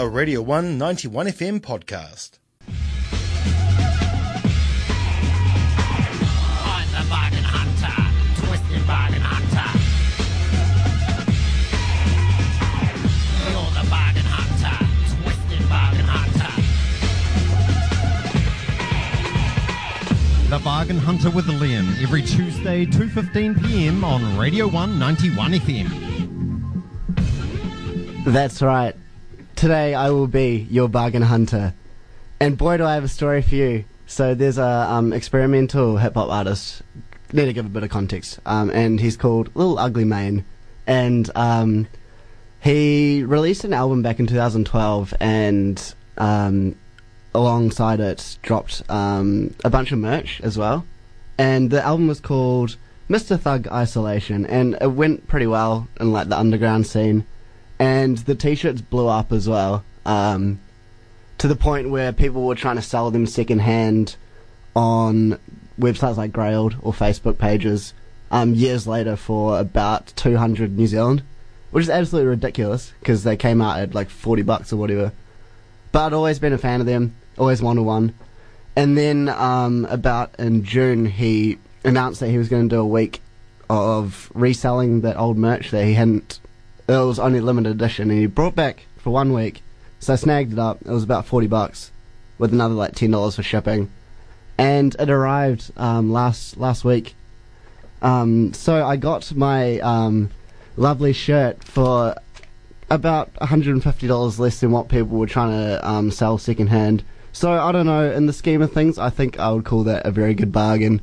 a Radio 191 FM podcast. I'm the bargain hunter, twisted bargain hunter. You're the bargain hunter, twisted bargain hunter. The Bargain Hunter with Liam every Tuesday 2:15 p.m. on Radio 191 FM. That's right. Today I will be your bargain hunter. And boy, do I have a story for you. So there's a um, experimental hip hop artist. Need to give a bit of context. Um, and he's called Lil Ugly Mane. And um, he released an album back in 2012, and um, alongside it dropped um, a bunch of merch as well. And the album was called Mista Thug Isolation, and it went pretty well in like the underground scene and the t-shirts blew up as well um, to the point where people were trying to sell them secondhand on websites like Grailed or Facebook pages um, years later for about 200 New Zealand, which is absolutely ridiculous because they came out at like 40 bucks or whatever. But I'd always been a fan of them, always wanted one. And then um, about in June, he announced that he was going to do a week of reselling that old merch that he hadn't it was only limited edition, and he brought back for one week. So I snagged it up. It was about forty bucks, with another like ten dollars for shipping, and it arrived um, last last week. Um, so I got my um, lovely shirt for about hundred and fifty dollars less than what people were trying to um, sell secondhand. So I don't know. In the scheme of things, I think I would call that a very good bargain.